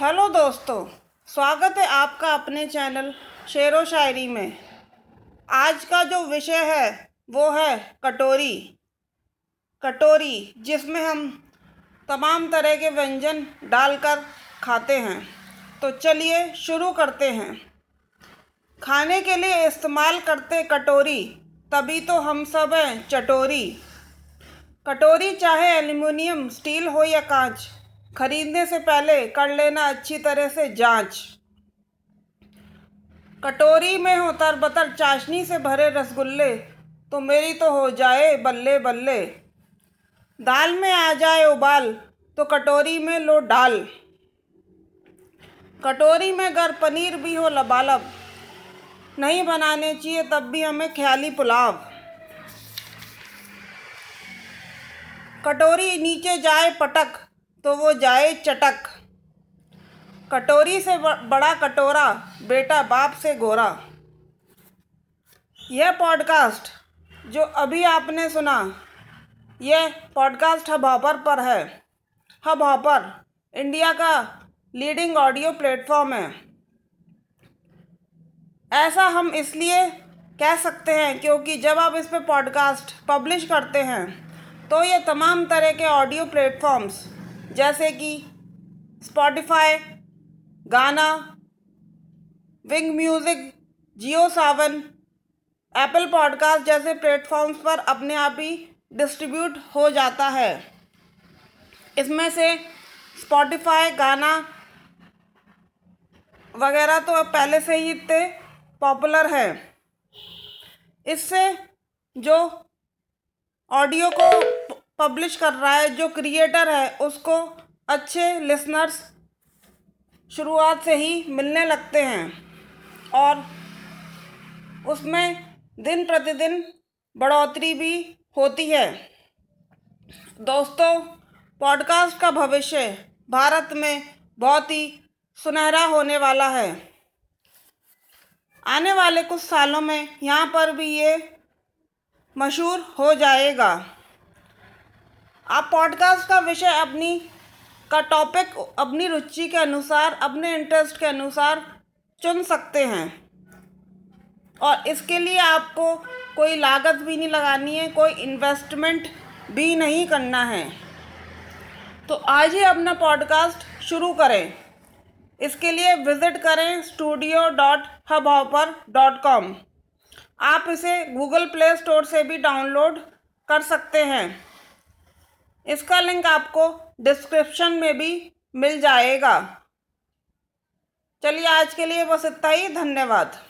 Hello दोस्तों, स्वागत है आपका अपने चैनल शेर व शायरी में। आज का जो विषय है, वो है कटोरी। कटोरी, जिसमें हम तमाम तरह के व्यंजन डालकर खाते हैं। तो चलिए शुरू करते हैं। खाने के लिए इस्तेमाल करते कटोरी, तभी तो हम सब हैं चटोरी। कटोरी चाहे एल्युमिनियम, स्टील हो या कांच खरीदने से पहले कर लेना अच्छी तरह से जाँच। कटोरी में हो तरबतर चाशनी से भरे रसगुल्ले तो मेरी तो हो जाए बल्ले बल्ले। दाल में आ जाए उबाल तो कटोरी में लो डाल। कटोरी में अगर पनीर भी हो लबालब, नहीं बनाने चाहिए तब भी हमें ख्याली पुलाव। कटोरी नीचे जाए पटक तो वो जाए चटक। कटोरी से बड़ा कटोरा, बेटा बाप से गोरा। यह पॉडकास्ट जो अभी आपने सुना, यह पॉडकास्ट हब हॉपर पर है। हब हॉपर इंडिया का लीडिंग ऑडियो प्लेटफॉर्म है। ऐसा हम इसलिए कह सकते हैं क्योंकि जब आप इस पर पॉडकास्ट पब्लिश करते हैं तो ये तमाम तरह के ऑडियो प्लेटफॉर्म्स जैसे कि Spotify Gaana Wynk music Jio Saavn Apple podcast जैसे प्लेटफॉर्म्स पर अपने आप ही डिस्ट्रीब्यूट हो जाता है। इसमें से स्पॉटिफाई गाना वगैरह तो अब पहले से ही इतने पॉपुलर है। इससे जो ऑडियो को पब्लिश कर रहा है, जो क्रिएटर है, उसको अच्छे लिसनर्स शुरुआत से ही मिलने लगते हैं। और उसमें दिन प्रतिदिन बढ़ोतरी भी होती है। दोस्तों, पॉडकास्ट का भविष्य भारत में बहुत ही सुनहरा होने वाला है। आने वाले कुछ सालों में यहाँ पर भी ये मशहूर हो जाएगा। आप पॉडकास्ट का विषय अपनी, का टॉपिक अपनी रुचि के अनुसार, अपने इंटरेस्ट के अनुसार चुन सकते हैं। और इसके लिए आपको कोई लागत भी नहीं लगानी है, कोई इन्वेस्टमेंट भी नहीं करना है। तो आज ही अपना पॉडकास्ट शुरू करें। इसके लिए विज़िट करें studio dot Hubhopper dot com आप इसे गूगल प्ले स्टोर से भी डाउनलोड कर सकते हैं। इसका लिंक आपको डिस्क्रिप्शन में भी मिल जाएगा। चलिए आज के लिए बस इतना ही, धन्यवाद।